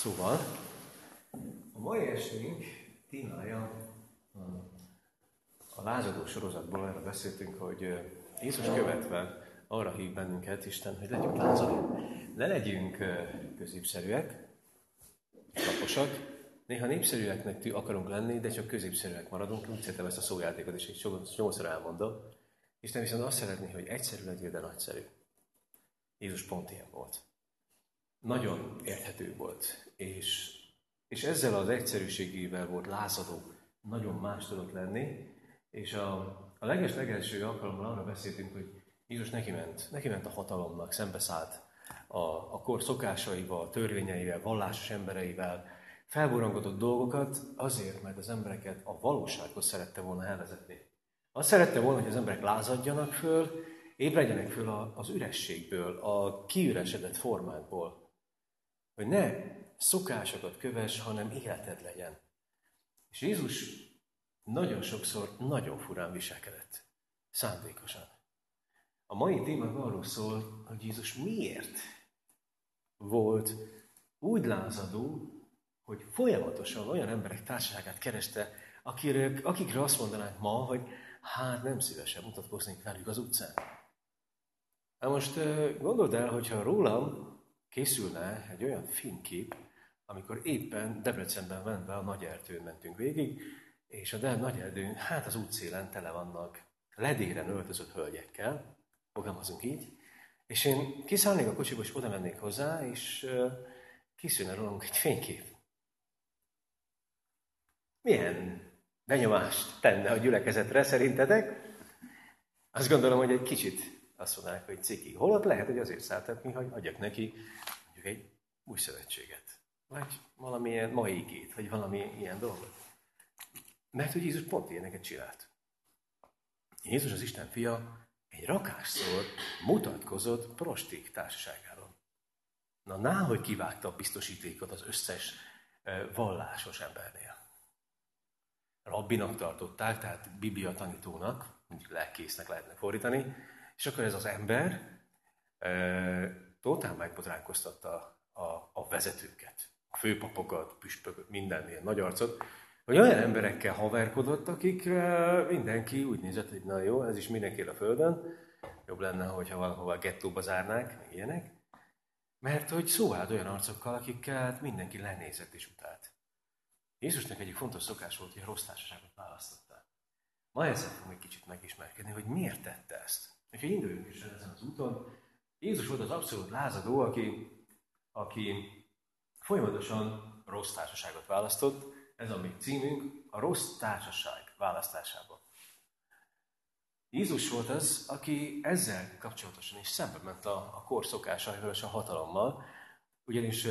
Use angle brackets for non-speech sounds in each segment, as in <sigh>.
Szóval, a mai esténk témája a lázadó sorozatból erre beszéltünk, hogy Jézus követve arra hív bennünket Isten, hogy legyünk lázadók. Ne legyünk középszerűek, laposak, néha népszerűeknek akarunk lenni, de csak középszerűek maradunk. Úgy szeretem ezt a szójátékot is, egy csomószor elmondom. Isten viszont azt szeretné, hogy egyszerű legyél, de nagyszerű. Jézus pont ilyen volt. Nagyon érthető volt, és, és ezzel az egyszerűségével volt lázadó, nagyon más tudott lenni, és a, a leges-legelső alkalommal arra beszéltünk, hogy Jézus neki ment, neki ment a hatalomnak, szembeszállt a, a kor szokásaival, törvényeivel, vallásos embereivel, felborangodott dolgokat azért, mert az embereket a valósághoz szerette volna elvezetni. Azt szerette volna, hogy az emberek lázadjanak föl, ébredjenek föl az ürességből, a kiüresedett formákból. Hogy ne szokásokat kövess, hanem életed legyen. És Jézus nagyon sokszor nagyon furán viselkedett. Szándékosan. A mai téma arról szól, hogy Jézus miért volt úgy lázadó, hogy folyamatosan olyan emberek társaságát kereste, akikről, akikről azt mondanánk ma, hogy hát nem szívesen mutatkoznék velük az utcán. Na most gondold el, hogyha rólam készülne egy olyan filmkép, amikor éppen Debrecenben mentve a nagy erdőn mentünk végig, és a de nagy erdőn, hát az útszélen tele vannak ledéren öltözött hölgyekkel, fogalmazunk így, és én kiszállnék a kocsiba, és oda mennék hozzá, és készülne rólunk egy fénykép. Milyen benyomást tenne a gyülekezetre szerintetek? Azt gondolom, hogy egy kicsit azt mondanák, hogy ciki. Holott lehet, hogy azért szálltatni, hogy adjak neki mondjuk egy új szövetséget. Vagy valamilyen mai igét, vagy valami ilyen dolgot. Mert hogy Jézus pont ilyeneket csinált. Jézus az Isten fia egy rakásszor mutatkozott prosték társaságáról. Na, náhogy kivágta a biztosítékot az összes vallásos embernél. Rabbinak tartották, tehát biblia tanítónak, mondjuk lelkésznek lehetne fordítani, és akkor ez az ember totál megbotránkoztatta a, a vezetőket, a főpapokat, püspököt, minden ilyen nagy arcot, hogy olyan emberekkel haverkodott, akik mindenki úgy nézett, hogy na jó, ez is mindenki a földön, jobb lenne, hogyha valahova gettóba zárnák, meg ilyenek, mert hogy szó olyan arcokkal, akikkel mindenki lenézett és utált. Jézusnak egyik fontos szokás volt, hogy a rossz társaságot választotta. Ma ezzel fogunk egy kicsit megismerkedni, hogy miért tette ezt. És induljunk is ezen az úton. Jézus volt az abszolút lázadó, aki, aki folyamatosan rossz társaságot választott, ez a mi címünk, a rossz társaság választásában. Jézus volt az, aki ezzel kapcsolatosan is szembe ment a, a kor szokásaival és a hatalommal, ugyanis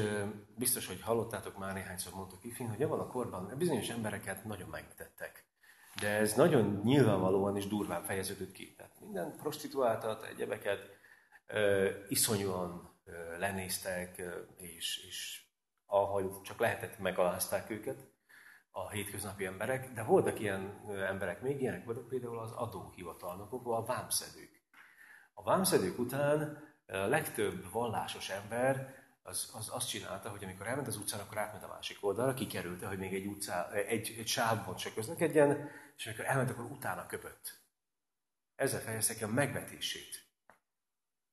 biztos, hogy hallottátok már néhányszor mondtuk ifin, hogy abban a korban bizonyos embereket nagyon megvetettek. De ez nagyon nyilvánvalóan és durván fejeződött ki. Tehát minden prostituáltat, egyebeket iszonyúan lenéztek, és, és ahogy csak lehetett, megalázták őket a hétköznapi emberek, de voltak ilyen emberek, még ilyenek voltak például az adóhivatalnokok, a vámszedők. A vámszedők után a legtöbb vallásos ember az, az azt csinálta, hogy amikor elment az utcán, akkor átment a másik oldalra, kikerülte, hogy még egy, utcá, egy, egy sávban se közlekedjen, és amikor elment, akkor utána köpött. Ezzel fejezte ki a megvetését.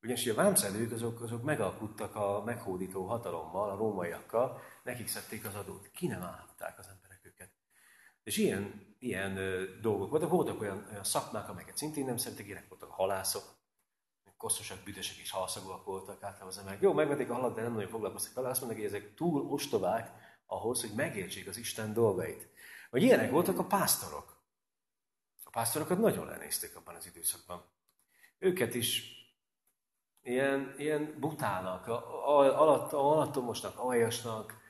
Ugyanis a vámszedők azok, azok megalkuttak a meghódító hatalommal, a rómaiakkal, nekik szedték az adót. Ki nem állhatták az emberek őket. És ilyen, ilyen dolgok voltak. Voltak olyan, olyan szakmák, amelyeket szintén nem szerettek, ilyenek voltak a halászok, koszosak, büdösek és halszagúak voltak általában emberek. Jó, megvették a halat, de nem nagyon foglalkoztak vele. Azt mondják, hogy ezek túl ostobák ahhoz, hogy megértsék az Isten dolgait. Vagy ilyenek voltak a pásztorok. A pásztorokat nagyon lenézték abban az időszakban. Őket is ilyen, ilyen butának, alatt, alattomosnak, aljasnak,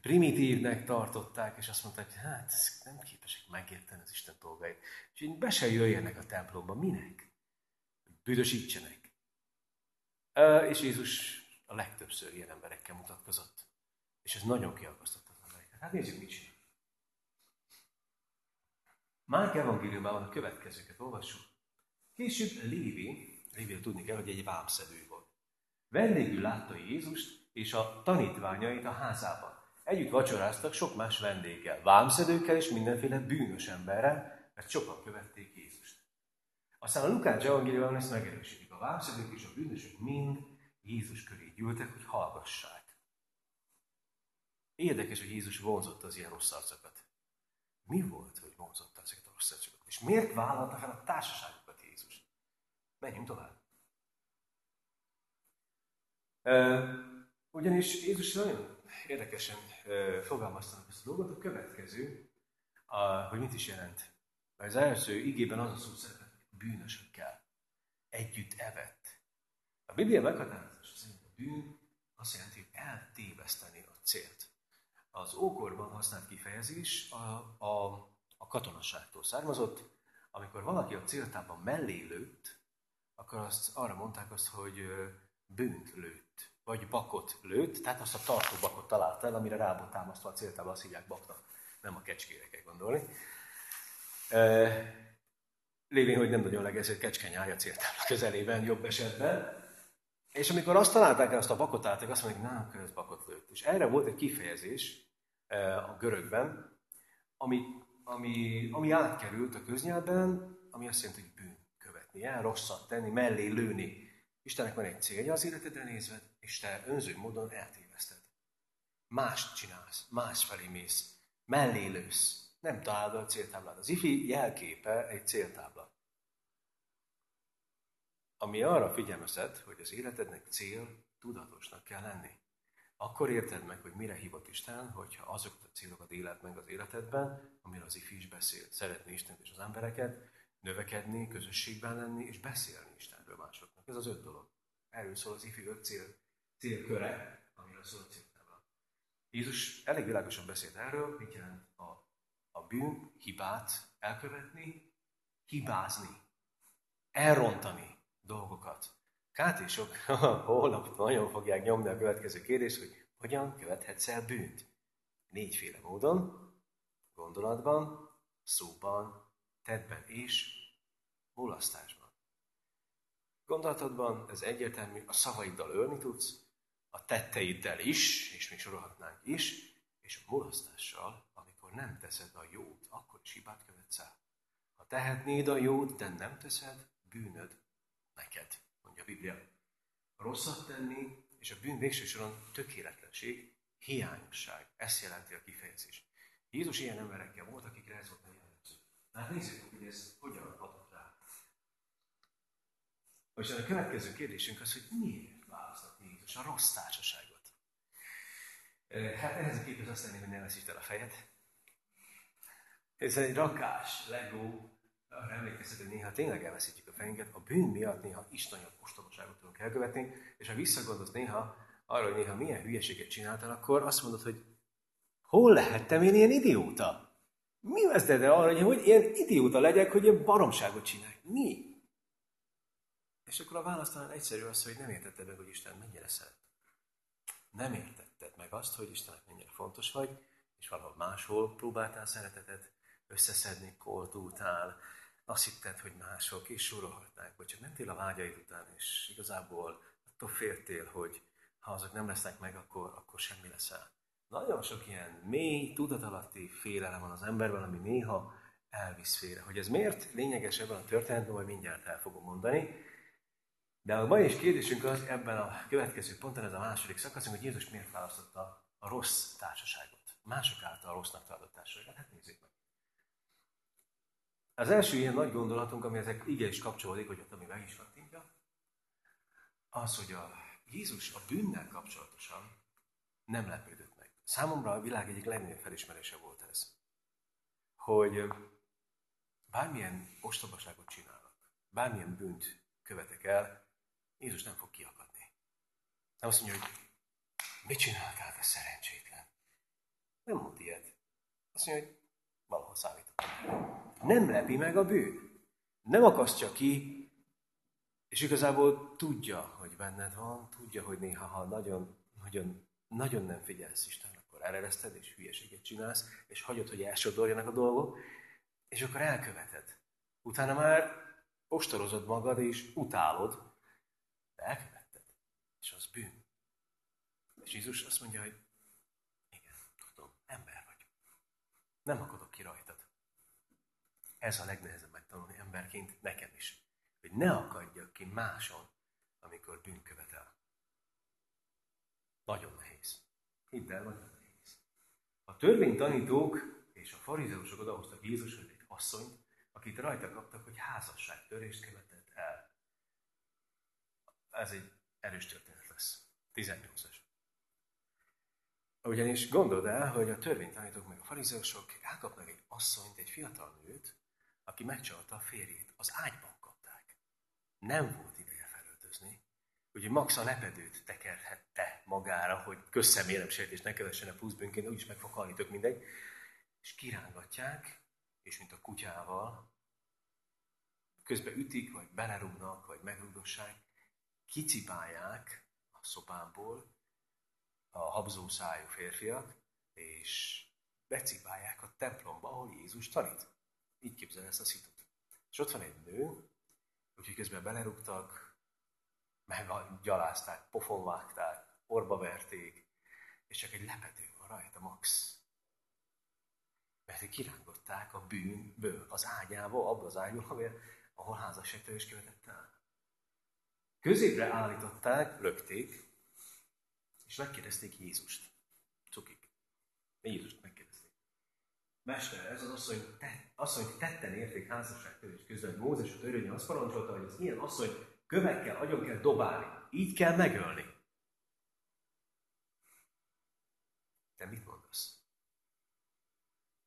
primitívnek tartották, és azt mondták, hogy hát ezek nem képesek megérteni az Isten dolgait. És így be se jöjjenek a templomba. Minek? Büdösítsenek. És Jézus a legtöbbször ilyen emberekkel mutatkozott. És ez nagyon kiakasztotta az embereket. Hát nézzük, mit csinál. Márk evangéliumában a következőket olvassuk. Később Lévi, Lévi tudni kell, hogy egy vámszedő volt. Vendégül látta Jézust és a tanítványait a házában. együtt vacsoráztak sok más vendéggel, vámszedőkkel és mindenféle bűnös emberrel, mert sokan követték Jézust. Aztán a Lukács evangéliumban ezt megerősítik. A vámszedők és a bűnösök mind Jézus köré gyűltek, hogy hallgassák. Érdekes, hogy Jézus vonzott az ilyen rossz arcokat. Mi volt, hogy vonzotta ezeket a rossz arcokat? És miért vállalta fel a társaságokat Jézus? Menjünk tovább. Ugyanis Jézus nagyon érdekesen fogalmazta ezt a dolgot. A következő, hogy mit is jelent. Az első igében az a szó szerepel, bűnösökkel együtt evett. A Biblia meghatározása szerint a bűn azt jelenti, hogy eltéveszteni a célt. Az ókorban használt kifejezés a, a, a katonaságtól származott, amikor valaki a céltában mellé lőtt, akkor azt arra mondták azt, hogy bűnt lőtt, vagy bakot lőtt, tehát azt a tartó bakot találta el, amire rá volt támasztva a céltába, azt hívják baknak. Nem a kecskére kell gondolni. Lévén, hogy nem nagyon legezett kecskeny állja céltábla közelében, jobb esetben. És amikor azt találták el, azt a bakot találták, azt mondják, na, akkor ez bakot lőtt. És erre volt egy kifejezés a görögben, ami, ami, ami átkerült a köznyelben, ami azt jelenti, hogy bűn követni, el, rosszat tenni, mellé lőni. Istennek van egy célja az életedre nézve, és te önző módon eltéveszted. Mást csinálsz, más felé mész, mellé lősz, nem találod a céltáblát. Az ifi jelképe egy céltábla. Ami arra figyelmeztet, hogy az életednek cél tudatosnak kell lenni. Akkor érted meg, hogy mire hívott Isten, hogyha azokat a célokat élet meg az életedben, amiről az ifi is beszél. Szeretni Istent és az embereket, növekedni, közösségben lenni, és beszélni Istenről másoknak. Ez az öt dolog. Erről szól az ifi öt cél, célköre, amiről szól a céltábla. Jézus elég világosan beszélt erről, mit jelent a, bűn, hibát elkövetni, hibázni, elrontani dolgokat. Kátésok <laughs> holnap nagyon fogják nyomni a következő kérdés, hogy hogyan követhetsz el bűnt. Négyféle módon, gondolatban, szóban, tettben és mulasztásban. Gondolatodban ez egyértelmű, a szavaiddal ölni tudsz, a tetteiddel is, és még sorolhatnánk is, és a mulasztással, amikor nem teszed a jót, akkor is hibát követsz el. Ha tehetnéd a jót, de nem teszed, bűnöd neked, mondja a Biblia. Rosszat tenni, és a bűn végső soron tökéletlenség, hiányosság. Ezt jelenti a kifejezés. Jézus ilyen emberekkel volt, akikre ez volt a jellemző. Hát nézzük, hogy ez hogyan hatott rá. Most a következő kérdésünk az, hogy miért választott Jézus a rossz társaságot? Hát ehhez a képhez azt tenni, hogy ne veszítsd el a fejed. Ez egy rakás, legó, arra emlékeztet, hogy néha tényleg elveszítjük a fejünket, a bűn miatt néha iszonyat ostobaságot tudunk elkövetni, és ha visszagondolsz néha arra, hogy néha milyen hülyeséget csináltál, akkor azt mondod, hogy hol lehettem én ilyen idióta? Mi veszted el arra, hogy, hogy ilyen idióta legyek, hogy ilyen baromságot csinálj? Mi? És akkor a válasz talán egyszerű az, hogy nem értetted meg, hogy Isten mennyire szeret. Nem értetted meg azt, hogy Istennek mennyire fontos vagy, és valahol máshol próbáltál szeretetet összeszedni, koldultál, azt hitted, hogy mások, és sorolhatnák, vagy csak mentél a vágyaid után, és igazából attól féltél, hogy ha azok nem lesznek meg, akkor, akkor semmi leszel. Nagyon sok ilyen mély, tudatalatti félelem van az emberben, ami néha elvisz félre. Hogy ez miért lényeges ebben a történetben, majd mindjárt el fogom mondani. De a mai is kérdésünk az ebben a következő ponton, ez a második szakaszunk, hogy Jézus miért választotta a rossz társaságot. Mások által a rossznak tartott társaságot. Hát nézzük meg. Az első ilyen nagy gondolatunk, ami ezek ige is kapcsolódik, hogy ott ami meg is kattintja, az, hogy a Jézus a bűnnel kapcsolatosan nem lepődött meg. Számomra a világ egyik legnagyobb felismerése volt ez. Hogy bármilyen ostobaságot csinálok, bármilyen bűnt követek el, Jézus nem fog kiakadni. Nem azt mondja, hogy mit csináltál, te szerencsétlen? Nem mond ilyet. Azt mondja, hogy valahol számítottam nem lepi meg a bűn. Nem akasztja ki, és igazából tudja, hogy benned van, tudja, hogy néha, ha nagyon, nagyon, nagyon nem figyelsz Isten, akkor elereszted, és hülyeséget csinálsz, és hagyod, hogy elsodorjanak a dolgok, és akkor elköveted. Utána már ostorozod magad, és utálod, de elkövetted. És az bűn. És Jézus azt mondja, hogy igen, Nem akadok ki rajtad. Ez a legnehezebb megtanulni emberként nekem is. Hogy ne akadjak ki máson, amikor bűnkövetel. Nagyon nehéz. Hidd el, nagyon nehéz. A törvénytanítók és a farizeusok odahoztak Jézushoz egy asszonyt, akit rajta kaptak, hogy házasságtörést követett el. Ez egy erős történet lesz. 18-as. Ugyanis gondold el, hogy a törvénytanítók meg a farizeusok elkapnak egy asszonyt, egy fiatal nőt, aki megcsalta a férjét. Az ágyban kapták. Nem volt ideje felöltözni. Ugye Max a lepedőt tekerhette magára, hogy közszeméremsért ne kövessen a pluszbőnként, úgyis meg fog halni, tök mindegy. És kirángatják, és mint a kutyával, közben ütik, vagy belerúgnak, vagy megrúgdossák, kicipálják a szobából a habzó szájú férfiak, és becipálják a templomba, ahol Jézus tanít. Így képzel ezt a szitut. És ott van egy nő, úgyhogy közben belerúgtak, meggyalázták, pofonvágták, orba verték, és csak egy lepedő van rajta, max. Mert kirángották a bűnből az ágyába, abba az ágyból, ahol házasságtörés követett el. Középre állították, lökték, és megkérdezték Jézust. Cukik. Jézust megkérdezték. Mester, ez az asszony, te, asszony tetten érték házasságtörés közben, Mózes a törvénye azt parancsolta, hogy az ilyen asszony kövekkel agyon kell dobálni. Így kell megölni. Te mit mondasz?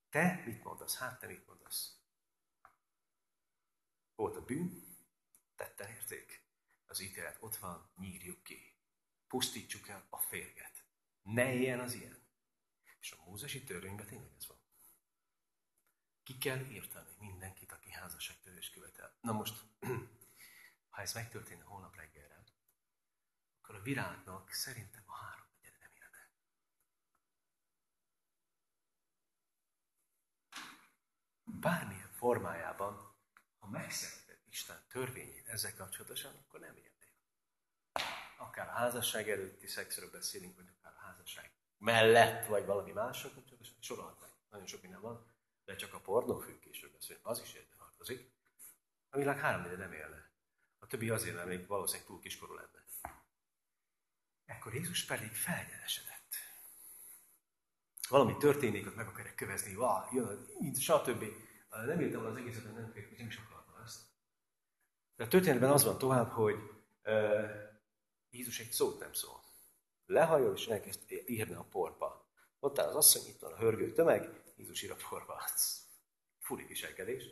Te mit mondasz? Hát te mit mondasz? Volt a bűn, tetten érték. Az ítélet ott van, nyírjuk ki. Pusztítsuk el a férget. Ne éljen az ilyen. És a mózesi törvényben tényleg ez van. Ki kell írtani mindenkit, aki házasságtörés követel. Na most, <clears throat> ha ez megtörténne holnap reggelre, akkor a virágnak szerintem a három negyed nem élne. Bármilyen formájában, ha megszegted Isten törvényét ezzel kapcsolatosan, akkor nem élnél. Akár a házasság előtti szexről beszélünk, vagy akár a házasság mellett, vagy valami mással kapcsolatosan, sorolhatnánk. Nagyon sok minden van, de csak a pornófüggésről beszélünk, az is érde tartozik. A világ három nem élne. A többi azért nem, még valószínűleg túl kiskorú lenne. Ekkor Jézus pedig felgyeresedett. Valami történik, ott meg akarják kövezni, vá, jön, stb. Nem írtam az egészet, nem, nem is akartam ezt. De a történetben az van tovább, hogy Jézus egy szót nem szól. Lehajol, és elkezd írni a porba. Ott áll az asszony, itt van a hörgő tömeg, Jézus ír a porba. Furi viselkedés.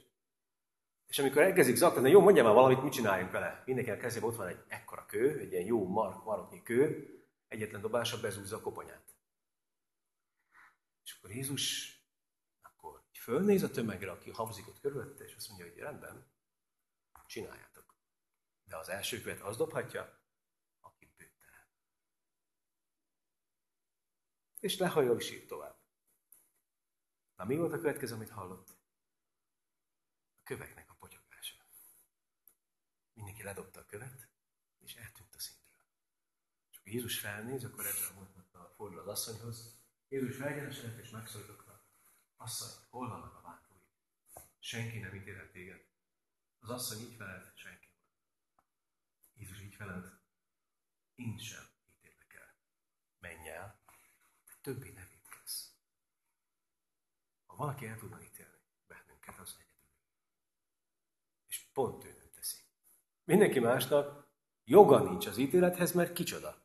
És amikor elkezdik zaklatni, jó, mondjam már valamit, mit csináljunk vele? Mindenkinek kezében ott van egy ekkora kő, egy ilyen jó mark, maroknyi kő, egyetlen dobása bezúzza a koponyát. És akkor Jézus akkor fölnéz a tömegre, aki habzik ott körülötte, és azt mondja, hogy rendben, csináljátok. De az első követ az dobhatja, aki bűntelen. És lehajol és ír tovább. Na mi volt a következő, amit hallott? A köveknek Mindenki ledobta a követ, és eltűnt a szintről. És akkor Jézus felnéz, akkor ezzel mondta, fordul az asszonyhoz. Jézus felgyeresedett és megszólította. Asszony, hol vannak a váltói? Senki nem ítélet téged. Az asszony így felelt, senki. Jézus így felelt, én sem ítélek el. Menj el, többé ne védkezz. Ha valaki el tudna ítélni bennünket, az egyedül. És pont ő Mindenki másnak joga nincs az ítélethez, mert kicsoda.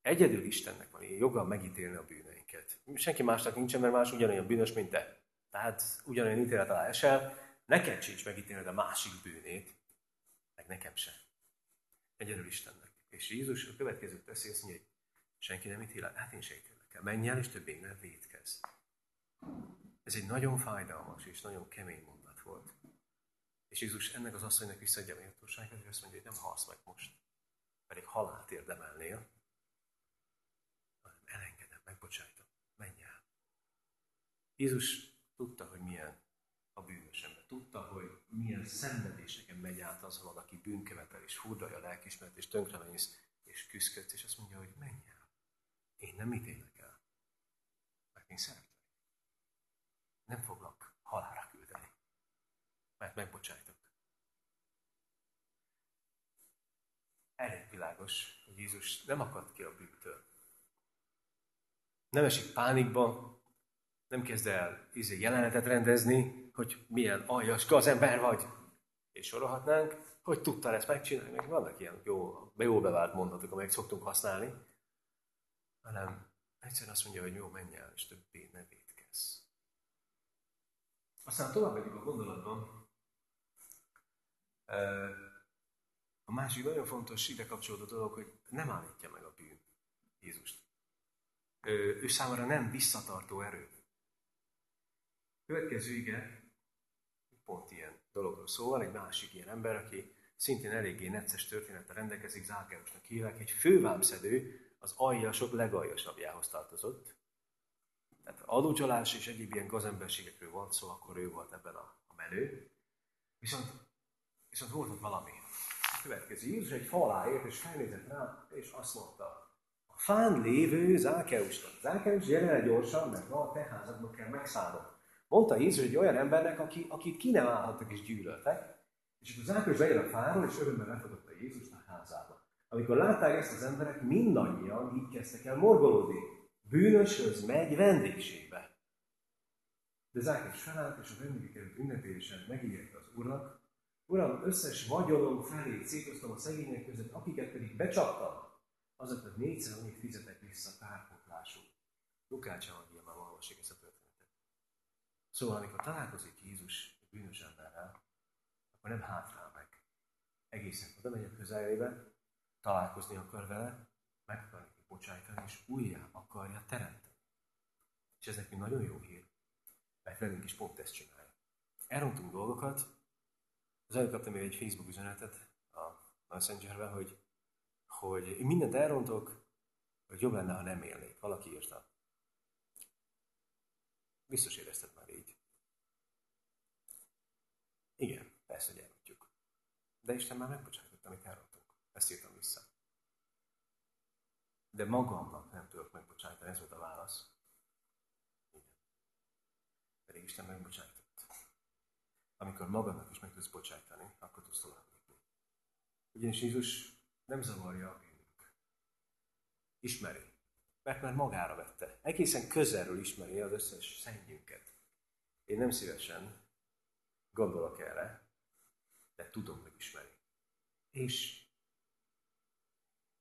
Egyedül Istennek van joga megítélni a bűneinket. Senki másnak nincsen, mert más ugyanolyan bűnös, mint te. Tehát ugyanolyan ítélet alá esel, neked sincs megítélni a másik bűnét, meg nekem sem. Egyedül Istennek. És Jézus a következőt teszi, azt mondja, hogy senki nem ítél, hát én se ítélek el. Menj el, és többé ne védkezz. Ez egy nagyon fájdalmas és nagyon kemény mondat volt. És Jézus ennek az asszonynak visszaadja a méltóságát, és azt mondja, hogy nem halsz meg most, pedig halált érdemelnél, hanem elengedem, megbocsájtom, menj el. Jézus tudta, hogy milyen a bűnös ember. Tudta, hogy milyen szenvedéseken megy át az valaki bűnkövetel, és furdalja a lelkismeret, és tönkremész, és küzdködsz, és azt mondja, hogy menj el. Én nem ítélek én szeretlek. nem foglak halára küldeni, mert megbocsájtok. Elég világos, hogy Jézus nem akad ki a bűntől. Nem esik pánikba, nem kezd el izé jelenetet rendezni, hogy milyen aljas gazember vagy. És sorolhatnánk, hogy tudtál ezt megcsinálni, meg vannak ilyen jó, jó bevált mondatok, amelyek szoktunk használni, hanem egyszerűen azt mondja, hogy jó, menj el, és többé ne védkezz. Aztán tovább megyünk a gondolatban. A másik nagyon fontos ide kapcsolódó dolog, hogy nem állítja meg a bűn Jézust. Ő számára nem visszatartó erő. Következő ige, pont ilyen dologról szól, egy másik ilyen ember, aki szintén eléggé necces történettel rendelkezik, Zákeusnak hívják, egy fővámszedő az aljasok legaljasabbjához tartozott. Tehát adócsalás és egyéb ilyen gazemberségekről volt szó, akkor ő volt ebben a, a menő. Viszont, viszont volt ott valami. A következő Jézus egy fa alá ért, és felnézett rá, és azt mondta, a fán lévő Zákeusnak. Zákeus, gyere el gyorsan, mert ma a te házadban kell megszállnom. Mondta Jézus egy olyan embernek, aki, akit ki nem állhattak és gyűlöltek, és akkor Zákeus lejön a fáról, és örömmel befogadta Jézust. Amikor látták ezt az emberek, mindannyian így kezdtek el morgolódni. Bűnöshöz megy vendégségbe. De Zákeus felállt, és a vendégeket ünnepélyesen megígérte az Úrnak, Uram, összes vagyonom felé szétoztam a szegények között, akiket pedig becsaptam, azoknak négyszer annyit fizetek vissza kárpotlásul. Lukács evangéliumban olvasik ezt a történetet. Szóval, amikor találkozik Jézus egy bűnös emberrel, akkor nem hátrál meg. Egészen oda megy a közelébe, találkozni akar vele, meg akar neki bocsájtani, és újjá akarja teremteni. És ez nekünk nagyon jó hír, mert velünk is pont ezt csinálja. Elrontunk dolgokat, az előbb kaptam egy Facebook üzenetet a Messengerben, hogy, hogy én mindent elrontok, hogy jobb lenne, ha nem élnék. Valaki írta. Biztos érezted már így. Igen, persze, hogy elrontjuk. De Isten már megbocsájtott, amit elrontunk. Ezt írtam vissza. De magamnak nem tudok megbocsájtani, ez volt a válasz. Igen. Pedig Isten megbocsájtott. Amikor magadnak is meg tudsz bocsájtani, akkor tudsz tovább lépni. Ugyanis Jézus nem zavarja a bűnünk. Ismeri. Mert már magára vette. Egészen közelről ismeri az összes szennyünket. Én nem szívesen gondolok erre, de tudom, hogy ismeri. És,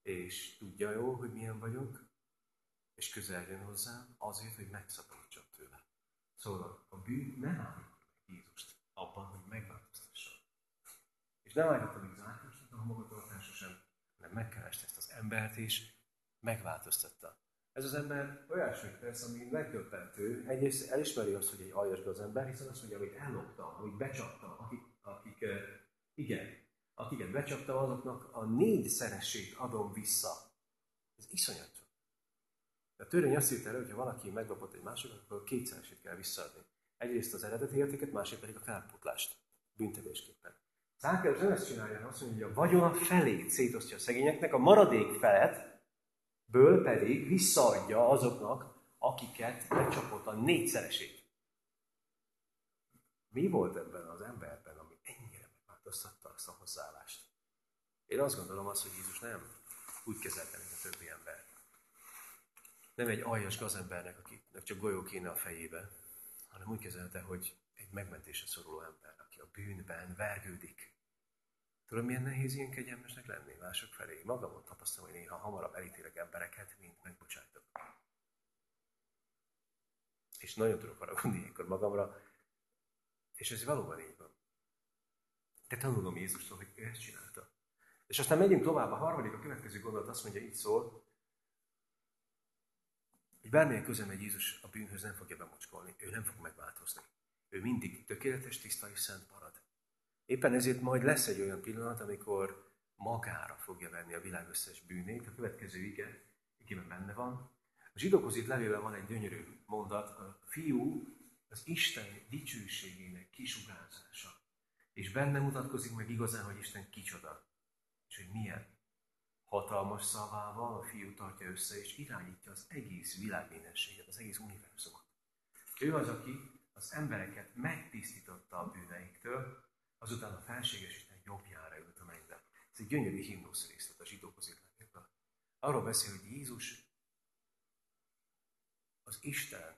és tudja jó, hogy milyen vagyok, és közel jön hozzám azért, hogy megszabadítson tőle. Szóval a bűn nem állít Jézust abban, hogy megváltoztasson. És nem állította még Zákosnak a magatartása sem, hanem megkereste ezt az embert, és megváltoztatta. Ez az ember olyasmit tesz, ami megdöbbentő. Egyrészt elismeri azt, hogy egy aljas az ember, hiszen azt mondja, hogy elloptam, amit becsaptam, akik, akik igen, akiket becsaptam, azoknak a négyszeresét adom vissza. Ez iszonyat. A törvény azt írta elő, hogy ha valaki meglopott egy másikat, akkor kétszeresét kell visszaadni. Egyrészt az eredeti értéket, másik pedig a kárpótlást büntetésképpen. Zákeus nem ezt csinálja, azt mondja, hogy a vagyona felét szétosztja a szegényeknek, a maradék felet ből pedig visszaadja azoknak, akiket becsapott a négyszeresét. Mi volt ebben az ennyire azt a hozzáállást? Én azt gondolom azt, hogy Jézus nem úgy kezelte, mint a többi ember. Nem egy aljas gazembernek, akinek csak golyó kéne a fejébe, hanem úgy kezelte, hogy egy megmentésre szoruló ember, aki a bűnben vergődik. Tudom, milyen nehéz ilyen kegyelmesnek lenni mások felé. Magamon tapasztalom, hogy néha hamarabb elítélek embereket, mint megbocsájtok. És nagyon tudok haragudni ilyenkor magamra, és ez valóban így van. De tanulom Jézustól, hogy ő ezt csinálta. És aztán megyünk tovább, a harmadik, a következő gondolat azt mondja, így szól, hogy bármilyen köze megy Jézus a bűnhöz, nem fogja bemocskolni, ő nem fog megváltozni. Ő mindig tökéletes, tiszta és szent marad. Éppen ezért majd lesz egy olyan pillanat, amikor magára fogja venni a világ összes bűnét. A következő ige, igében benne van. A zsidókhoz itt levélben van egy gyönyörű mondat, a fiú az Isten dicsőségének kisugárzása. És benne mutatkozik meg igazán, hogy Isten kicsoda. És hogy milyen hatalmas szavával a fiú tartja össze és irányítja az egész világ mindenséget, az egész univerzumot. Ő az, aki az embereket megtisztította a bűneiktől, azután a felséges Isten jobbjára ült a mennybe. Ez egy gyönyörű himnusz részlet a zsidó Arról beszél, hogy Jézus az Isten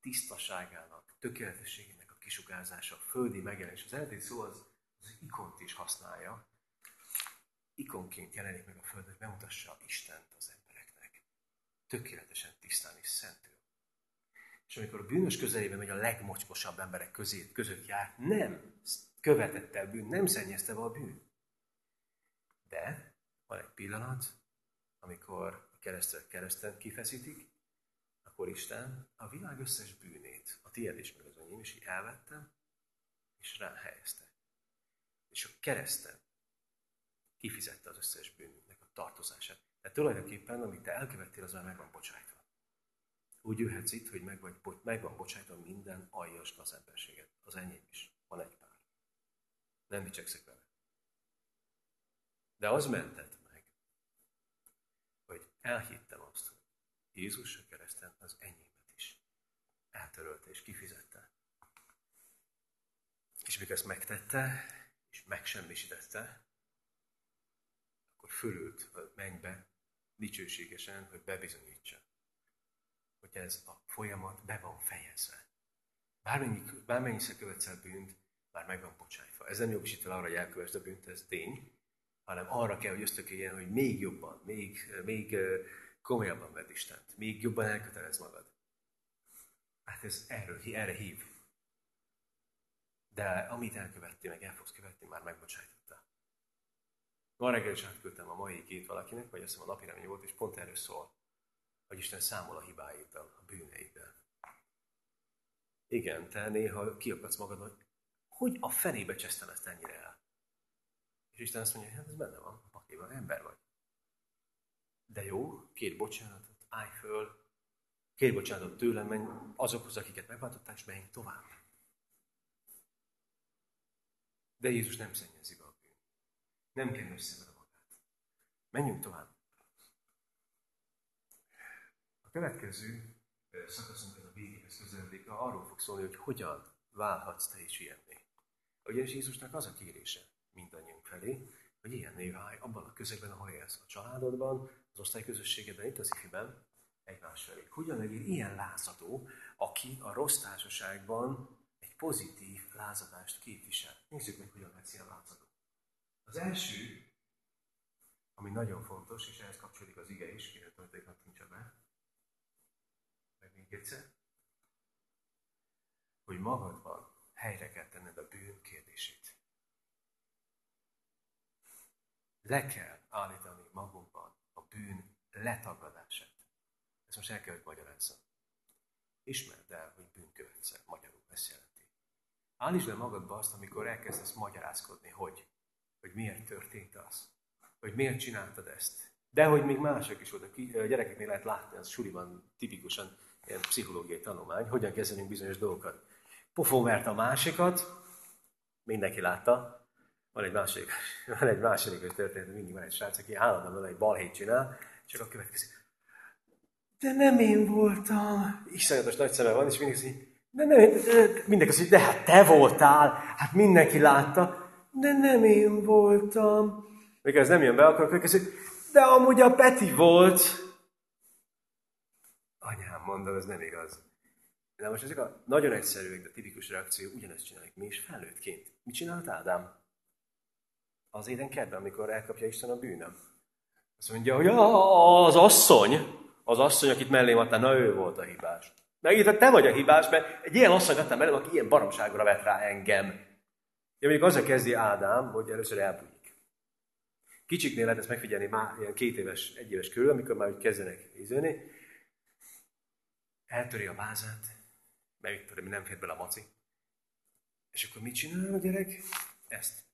tisztaságának, tökéletességének a kisugázása, a földi megjelenés. Az eredeti szó az, az ikont is használja. Ikonként jelenik meg a föld, hogy bemutassa Istent az embereknek. Tökéletesen tisztán és szentül. És amikor a bűnös közelében megy a legmocskosabb emberek közé, között jár, nem követette el bűn, nem szennyezte be a bűn. De van egy pillanat, amikor a keresztet kereszten kifeszítik, akkor Isten a világ összes bűnét, a tiéd is, meg az enyém is, elvette, és rá helyezte. És a kereszten kifizette az összes bűnünknek a tartozását. Tehát tulajdonképpen, amit te elkövettél, az már meg van bocsájtva. Úgy jöhetsz itt, hogy meg, vagy, meg van bocsájtva minden aljas gazemberséget. Az enyém is. Van egy pár. Nem dicsekszek vele. De az mentett meg, hogy elhittem azt, Jézus a kereszten az enyémet is eltörölte és kifizette. És mikor ezt megtette, és megsemmisítette, akkor fölült a mennybe dicsőségesen, hogy bebizonyítsa, hogy ez a folyamat be van fejezve. Bármennyi, bármennyiszer követsz el bűnt, már meg van bocsájtva. Ez nem jogosít arra, hogy elkövesd a bűnt, ez tény, hanem arra kell, hogy ösztökéljen, hogy még jobban, még, még komolyabban vedd Istent, még jobban elkötelez magad. Hát ez erről, erre hív. De amit elkövettél, meg el fogsz követni, már megbocsájtotta. Ma reggel is átküldtem a mai két valakinek, vagy azt hiszem a napi volt, és pont erről szól, hogy Isten számol a hibáiddal, a bűneiddel. Igen, te néha kiakadsz magadnak, hogy a fenébe csesztem ezt ennyire el. És Isten azt mondja, hát ez benne van, a pakliban, ember vagy. De jó, két bocsánatot, állj föl, két bocsánatot tőlem, menj azokhoz, akiket megváltottál, és menj tovább. De Jézus nem szennyezi be a bűn. Nem kell összevele magát. Menjünk tovább. A következő szakaszunk ez a végéhez közeledik, arról fog szólni, hogy hogyan válhatsz te is ilyenné. Ugyanis Jézusnak az a kérése mindannyiunk felé, hogy ilyen néváj abban a közegben, ahol élsz a családodban, az osztályközösségedben, itt az ifiben, egymás felé. Hogyan legyél ilyen lázadó, aki a rossz társaságban egy pozitív lázadást képvisel. Nézzük meg, hogyan lesz ilyen lázadó. Az első, ami nagyon fontos, és ehhez kapcsolódik az ige is, kérem, hogy kattintsa be, meg még egyszer, hogy magadban helyre kell tenned a bűn kérdését. Le kell állítani magunkban a bűn letagadását. Ezt most el kell, hogy magyarázzam. Ismerd el, hogy bűn követsz el. Magyarul ezt jelenti. Állítsd le magadba azt, amikor elkezdesz magyarázkodni, hogy, hogy miért történt az. Hogy miért csináltad ezt. De hogy még mások is voltak. Gyerekeknél lehet látni, az suliban tipikusan ilyen pszichológiai tanulmány, hogyan kezelünk bizonyos dolgokat. Mert a másikat, mindenki látta, van egy másik, <laughs> van egy második történet, mindig van egy srác, aki állandóan egy balhét csinál, csak a következő. De nem én voltam. Iszonyatos nagy szeme van, és mindig azt de nem, mindenki azt de hát te voltál, hát mindenki látta, de nem én voltam. Még ez nem jön be, akkor következő, de amúgy a Peti volt. Anyám, mondom, ez nem igaz. De most ezek a nagyon egyszerűek, de tipikus reakció, ugyanezt csináljuk mi is felnőttként. Mit csinált Ádám? Az édenkertben, amikor elkapja Isten a bűnöm. Azt mondja, hogy az asszony, az asszony, akit mellém adtál, na ő volt a hibás. Megint, te vagy a hibás, mert egy ilyen asszony adtál mellém, aki ilyen baromságra vett rá engem. Ja, mondjuk azzal kezdi Ádám, hogy először elbújik. Kicsiknél lehet ezt megfigyelni már ilyen két éves, egy éves körül, amikor már úgy kezdenek ízölni. Eltöri a vázát, mert tudom, nem fér bele a maci. És akkor mit csinál a gyerek? Ezt.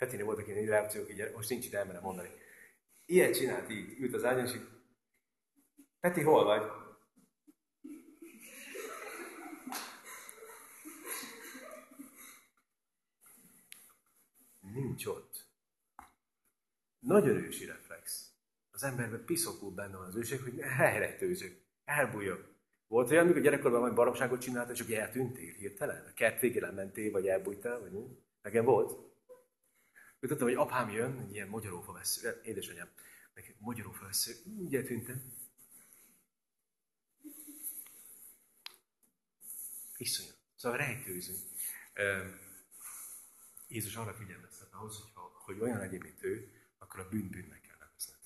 Petinél voltak ilyen reakciók, így most nincs ide elmenem mondani. Ilyet csinált így, ült az ágyon, és így, Peti, hol vagy? Nincs ott. Nagyon ősi reflex. Az emberben piszokul benne van az őség, hogy helyre tőzök, elbújok. Volt olyan, amikor gyerekkorban majd baromságot csináltál, csak eltűntél hirtelen? A kert végére mentél, vagy elbújtál, vagy mi? Nekem volt. Úgy tudtam, hogy apám jön, egy ilyen magyarófa vesző, édesanyám, meg magyarófa vesző, úgy eltűntem. Iszonyú. Szóval rejtőzünk. Jézus arra figyelmeztet ahhoz, hogy, ha, hogy olyan legyél, mint ő, akkor a bűn bűnnek kell nevezned.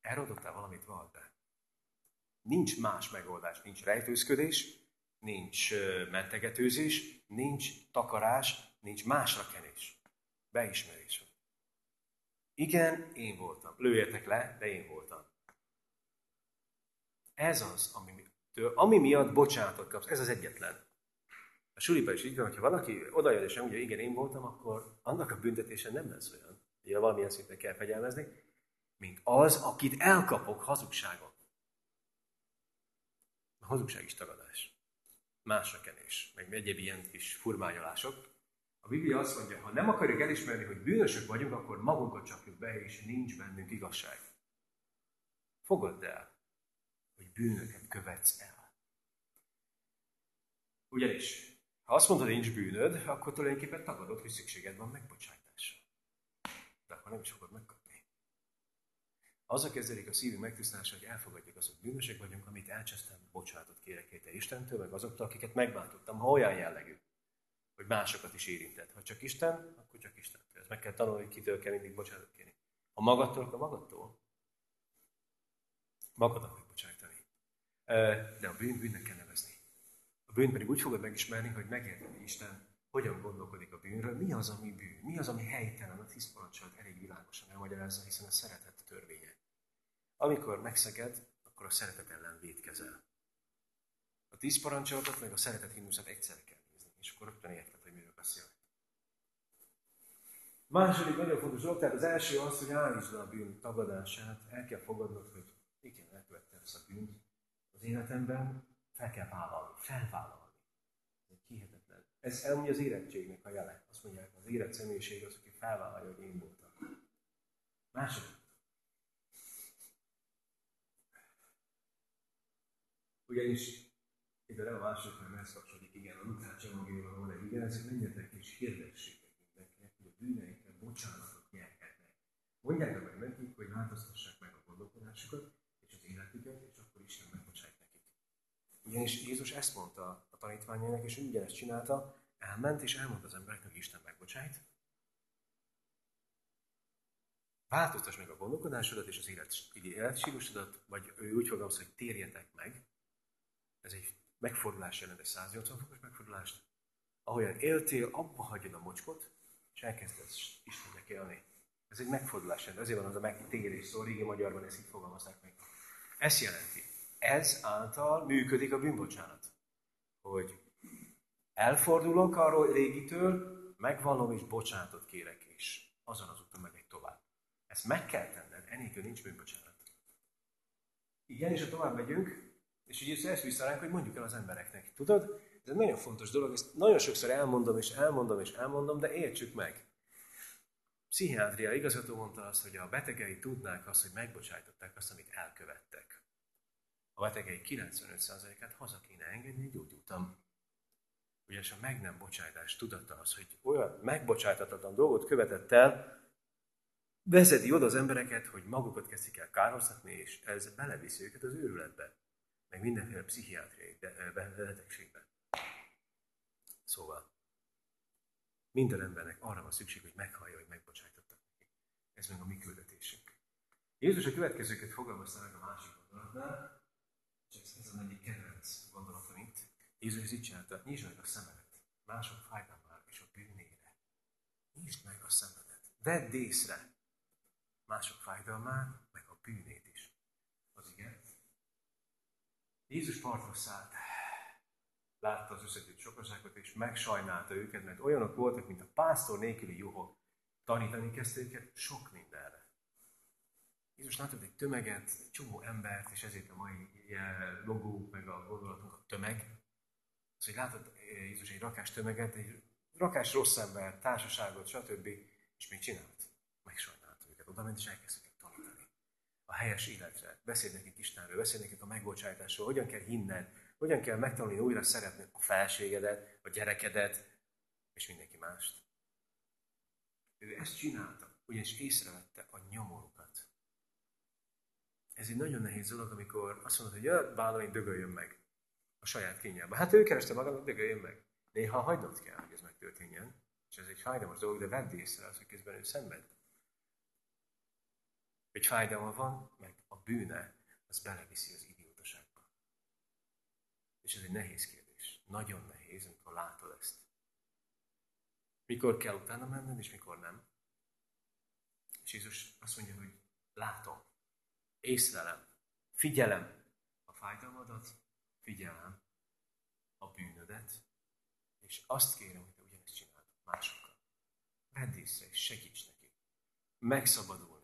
Elrontottál valamit, vald be. Nincs más megoldás, nincs rejtőzködés, nincs mentegetőzés, nincs takarás, nincs másra kenés. Beismerés. Igen, én voltam. Lőjetek le, de én voltam. Ez az, ami, ami miatt bocsánatot kapsz. Ez az egyetlen. A suliba is így van, hogyha valaki odajön és mondja, igen, én voltam, akkor annak a büntetése nem lesz olyan, ugye valamilyen szinten kell fegyelmezni, mint az, akit elkapok hazugságon. A hazugság is tagadás. Másra kenés, meg egyéb ilyen kis furmányolások. A Biblia azt mondja, ha nem akarjuk elismerni, hogy bűnösök vagyunk, akkor magunkat csapjuk be, és nincs bennünk igazság. Fogadd el, hogy bűnöket követsz el. Ugyanis ha azt mondod, nincs bűnöd, akkor tulajdonképpen tagadod, hogy szükséged van megbocsájtásra. De akkor nem is fogod megkapni. Azzal kezdődik a szívünk megtisztálása, hogy elfogadjuk azt, hogy bűnösek vagyunk, amit elcsesztem, bocsánatot kérek érte Istentől, meg azoktól, akiket megbántottam, ha olyan jellegű, hogy másokat is érintett. Ha csak Isten, akkor csak Isten. Ezt meg kell tanulni, hogy kitől kell mindig bocsánatot kérni. Ha magadtól, akkor magadtól. Magadnak megbocsájtani. De a bűn bűnnek kell nevezni bűnt pedig úgy fogod megismerni, hogy megérted, hogy Isten hogyan gondolkodik a bűnről, mi az, ami bűn, mi az, ami helytelen, a tíz parancsolat elég világosan elmagyarázza, hiszen a szeretet törvénye. Amikor megszeged, akkor a szeretet ellen védkezel. A tíz parancsolatot, meg a szeretet himnuszat egyszerre kell és akkor rögtön érted, hogy miről beszél. Második nagyon fontos dolog, tehát az első az, hogy állítsd a bűn tagadását, el kell fogadnod, hogy igen, elkövettem ezt a bűnt az életemben, fel kell vállalni, felvállalni. Ez hihetetlen. Ez elmondja az érettségnek a jele. Azt mondják, az érett személyiség az, aki felvállalja, hogy én voltam. Második. Ugyanis itt nem a második, hanem ez kapcsolódik, igen, a Lukács evangéliumban van egy igen, ezek menjetek és hirdessétek mindenkinek, hogy a bűneikre bocsánatot nyerhetnek. Mondják meg nekik, hogy változtassák meg a gondolkodásukat és az életüket, és akkor Isten megbocsájt ugyanis Jézus ezt mondta a tanítványainak, és ugyanezt csinálta, elment és elmondta az embereknek, hogy Isten megbocsájt. Változtass meg a gondolkodásodat és az élet, életstílusodat, vagy ő úgy fogalmaz, hogy térjetek meg. Ez egy megfordulás jelent, egy 180 fokos megfordulást. Ahogyan éltél, abba hagyod a mocskot, és elkezdesz Istennek élni. Ez egy megfordulás jelent, ezért van az a megtérés szó, régi magyarban ezt így fogalmazták meg. Ezt jelenti ez által működik a bűnbocsánat. Hogy elfordulok arról régitől, megvallom és bocsánatot kérek, és azon az úton megyek tovább. Ezt meg kell tenned, enélkül nincs bűnbocsánat. Igen, és ha tovább megyünk, és így ezt vissza ránk, hogy mondjuk el az embereknek. Tudod, ez egy nagyon fontos dolog, ezt nagyon sokszor elmondom, és elmondom, és elmondom, de értsük meg. Pszichiátria igazgató mondta azt, hogy a betegei tudnák azt, hogy megbocsájtották azt, amit elkövettek a betegei 95%-át haza kéne engedni gyógyultam. Ugyanis a meg nem bocsájtás tudata az, hogy olyan megbocsájtatatlan dolgot követett el, vezeti oda az embereket, hogy magukat kezdik el kárhoztatni, és ez beleviszi őket az őrületbe, meg mindenféle pszichiátriai betegségbe. Szóval, minden embernek arra van szükség, hogy meghallja, hogy megbocsájtottak neki. Ez meg a mi küldetésünk. Jézus a következőket fogalmazta meg a másik gondolatnál, ez az egyik kedvenc gondolatom itt. Jézus így csinálta, nyisd meg a szemedet, mások fájdalmára és a bűnére. Nyisd meg a szemedet. Vedd észre mások fájdalmát, meg a bűnét is. Az igen. Jézus partra szállt, látta az összetűt sokaságot, és megsajnálta őket, mert olyanok voltak, mint a pásztor nélküli juhok. Tanítani kezdte őket sok mindenre. Jézus látott egy tömeget, egy csomó embert, és ezért a mai logó, meg a gondolatunk a tömeg. Az, hogy látott eh, Jézus egy rakás tömeget, egy rakás rossz ember, társaságot, stb. És még csinált? Megsajnált őket. Oda ment és tanítani. A helyes életre. Beszélj nekik Istenről, beszélj nekik a megbocsátásról, hogyan kell hinned, hogyan kell megtanulni újra szeretni a felségedet, a gyerekedet, és mindenki mást. Ő ezt csinálta, ugyanis észrevette a nyomorokat. Ez egy nagyon nehéz dolog, amikor azt mondod, hogy ja, bálóin dögöljön meg a saját kényelme. Hát ő kereste magának, dögöljön meg. Néha hagynod kell, hogy ez megtörténjen. És ez egy fájdalmas dolog, de vedd észre az, hogy közben ő szenved. Hogy fájdalma van, meg a bűne, az beleviszi az idiótaságba. És ez egy nehéz kérdés. Nagyon nehéz, amikor látod ezt. Mikor kell utána menned, és mikor nem. És Jézus azt mondja, hogy látom, észlelem, figyelem a fájdalmadat, figyelem a bűnödet, és azt kérem, hogy te ugyanezt csinálod másokkal. Vedd észre, és segíts neki. Megszabadulni.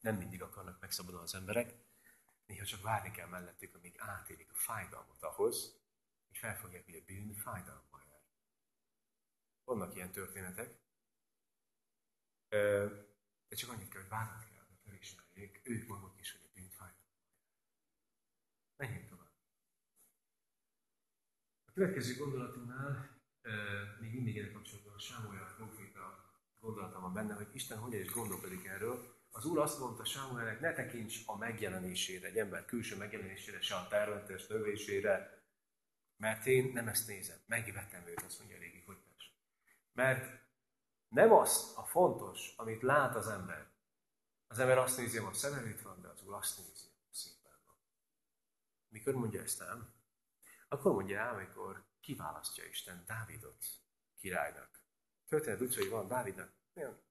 Nem mindig akarnak megszabadulni az emberek, néha csak várni kell mellettük, amíg átélik a fájdalmat ahhoz, hogy felfogják, hogy a bűn fájdalommal jár. Vannak ilyen történetek, de csak annyit kell, hogy várnod kell, hogy felismerjék ők maguk is, hogy a bűn fájdalommal jár. Menjünk tovább. A következő gondolatunknál még mindig ennek kapcsolatban a Sámuel proféta gondolatom van benne, hogy Isten hogyan is gondolkodik erről. Az Úr azt mondta Sámuelnek, ne tekints a megjelenésére, egy ember külső megjelenésére, se a területes növésére, mert én nem ezt nézem. Megvettem őt, azt mondja régi fogytás. Mert nem az a fontos, amit lát az ember. Az ember azt nézi, a szemelét van, de az Úr azt nézi, a szívben van. Mikor mondja ezt nem? Akkor mondja el, amikor kiválasztja Isten Dávidot királynak. Történet úgy, hogy van Dávidnak olyan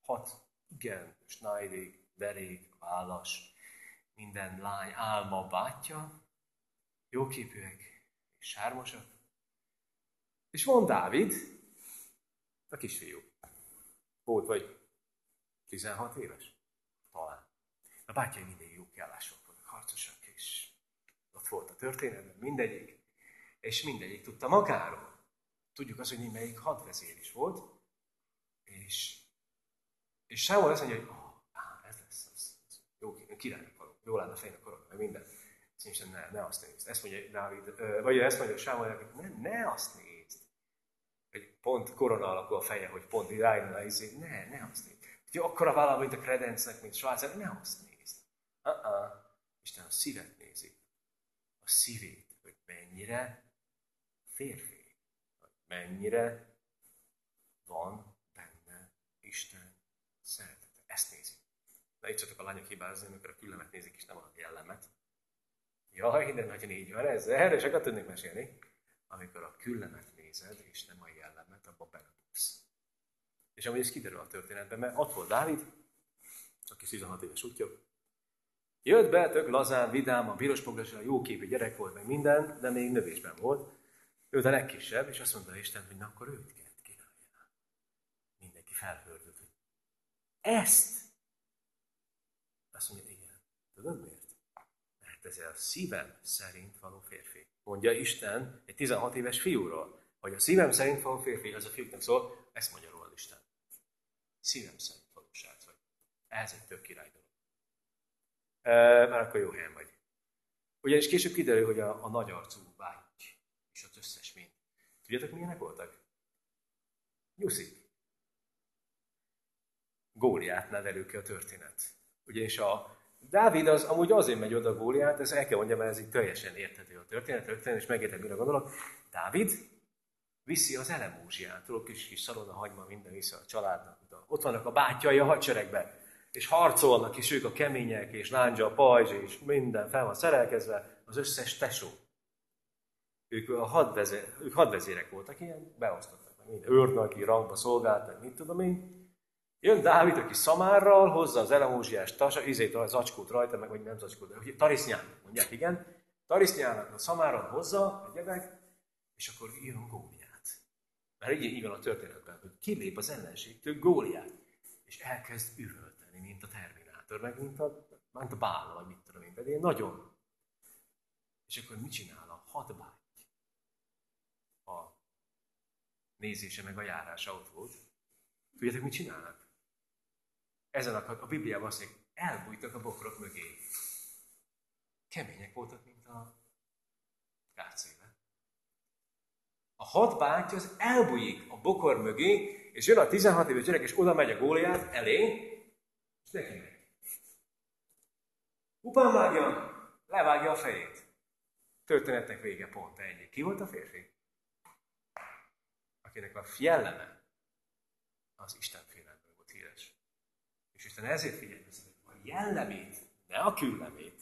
hat igen, snajdig, derék, vállas, minden lány álma bátyja, jóképűek és sármosak. És van Dávid, a kisfiú. Volt vagy 16 éves? Talán. A bátyai mindig jó kiállások voltak, harcosak, és ott volt a történetben mindegyik és mindegyik tudta magáról. Tudjuk azt, hogy némelyik hadvezér is volt, és, és Sámol azt mondja, hogy oh, ez lesz, az, az jó, királynak való, jól a fejnek korona, meg minden. Szerintem ne, ne azt nézd. Ezt mondja Dávid, vagy ezt mondja Sámol, ne, ne azt nézd. Hogy pont korona alakú a feje, hogy pont irányna, izé, ne, ne azt nézd. Hogy akkor a vállal, mint a kredencnek, mint Svájc, ne azt nézd. Uh-uh. Isten a szívet nézi. A szívét, hogy mennyire férfi, hogy mennyire van benne Isten. Ne itt a lányok hibázni, amikor a küllemet nézik, és nem a jellemet. Jaj, de nagyon így van ez. Erre sokat tudnék mesélni. Amikor a küllemet nézed, és nem a jellemet, abba belebuksz. És amúgy ez kiderül a történetben, mert ott volt Dávid, aki 16 éves útja, Jött be, tök lazán, vidám, a piros a jó képű gyerek volt, meg minden, de még növésben volt. Ő a legkisebb, és azt mondta Isten, hogy na akkor őt kent királyá. Mindenki felhördült, ezt? Azt mondja, igen. Tudod miért? Mert ez a szívem szerint való férfi. Mondja Isten egy 16 éves fiúról, hogy a szívem szerint való férfi, az a fiúknak szól, ezt mondja róla Isten. Szívem szerint való srác vagy. Ez egy tök király dolog. E, már akkor jó helyen vagy. Ugyanis később kiderül, hogy a, a nagy arcú vágy és az összes mind. Tudjátok, milyenek voltak? Nyuszik. Góliát nevelő ki a történet. Ugyanis a Dávid az amúgy azért megy oda Góliát, ez el kell mondjam, mert ez így teljesen érthető a történet, történet és megértem, mire gondolok. Dávid viszi az elemúzsiától, kis kis szalonna hagyma minden vissza a családnak. Ott vannak a bátyjai a hadseregben, és harcolnak, és ők a kemények, és lándzsa, pajzs, és minden fel van szerelkezve, az összes tesó. Ők, a hadvezér, ők hadvezérek voltak, ilyen beosztottak, minden őrnaki rangba szolgáltak, mit tudom én. Jön Dávid, aki szamárral hozza az elemózsiás tasa, izét az zacskót rajta, meg vagy nem zacskót, de tarisznyának mondják, igen. Tarisznyának a szamáron hozza egyedek, és akkor jön Góliát. Mert így, így van a történetben, hogy kilép az ellenségtől Góliát, és elkezd üvölteni, mint a Terminátor, meg mint a, mint a bála, vagy mit tudom én, pedig nagyon. És akkor mit csinál a hadbány? a nézése meg a járása ott volt. Tudjátok, mit csinálnak? Ezen a, a Bibliában azt mondja, elbújtak a bokrok mögé. Kemények voltak, mint a kárcéle. A hat bátyja az elbújik a bokor mögé, és jön a 16 éves gyerek, és oda megy a góliát elé, és neki megy. Upán vágja, levágja a fejét. Történetnek vége pont ennyi. Ki volt a férfi? Akinek a fjelleme az Isten. És Isten ezért figyelmeztet, a jellemét, ne a küllemét.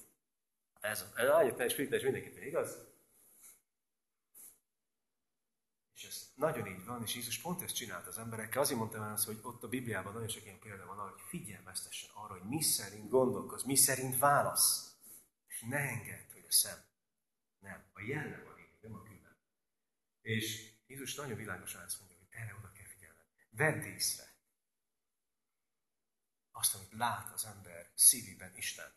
Ez, ez ágyat, és mindenkit, igaz? És ez nagyon így van, és Jézus pont ezt csinált az emberekkel. Azért mondtam el azt, hogy ott a Bibliában nagyon sok ilyen példa van hogy figyelmeztessen arra, hogy mi szerint gondolkoz, mi szerint válasz. És ne engedd, hogy a szem. Nem, a jellem a lényeg, nem a külön. És Jézus nagyon világosan ezt mondja, hogy erre oda kell figyelni. Vedd észre azt, amit lát az ember szívében Isten.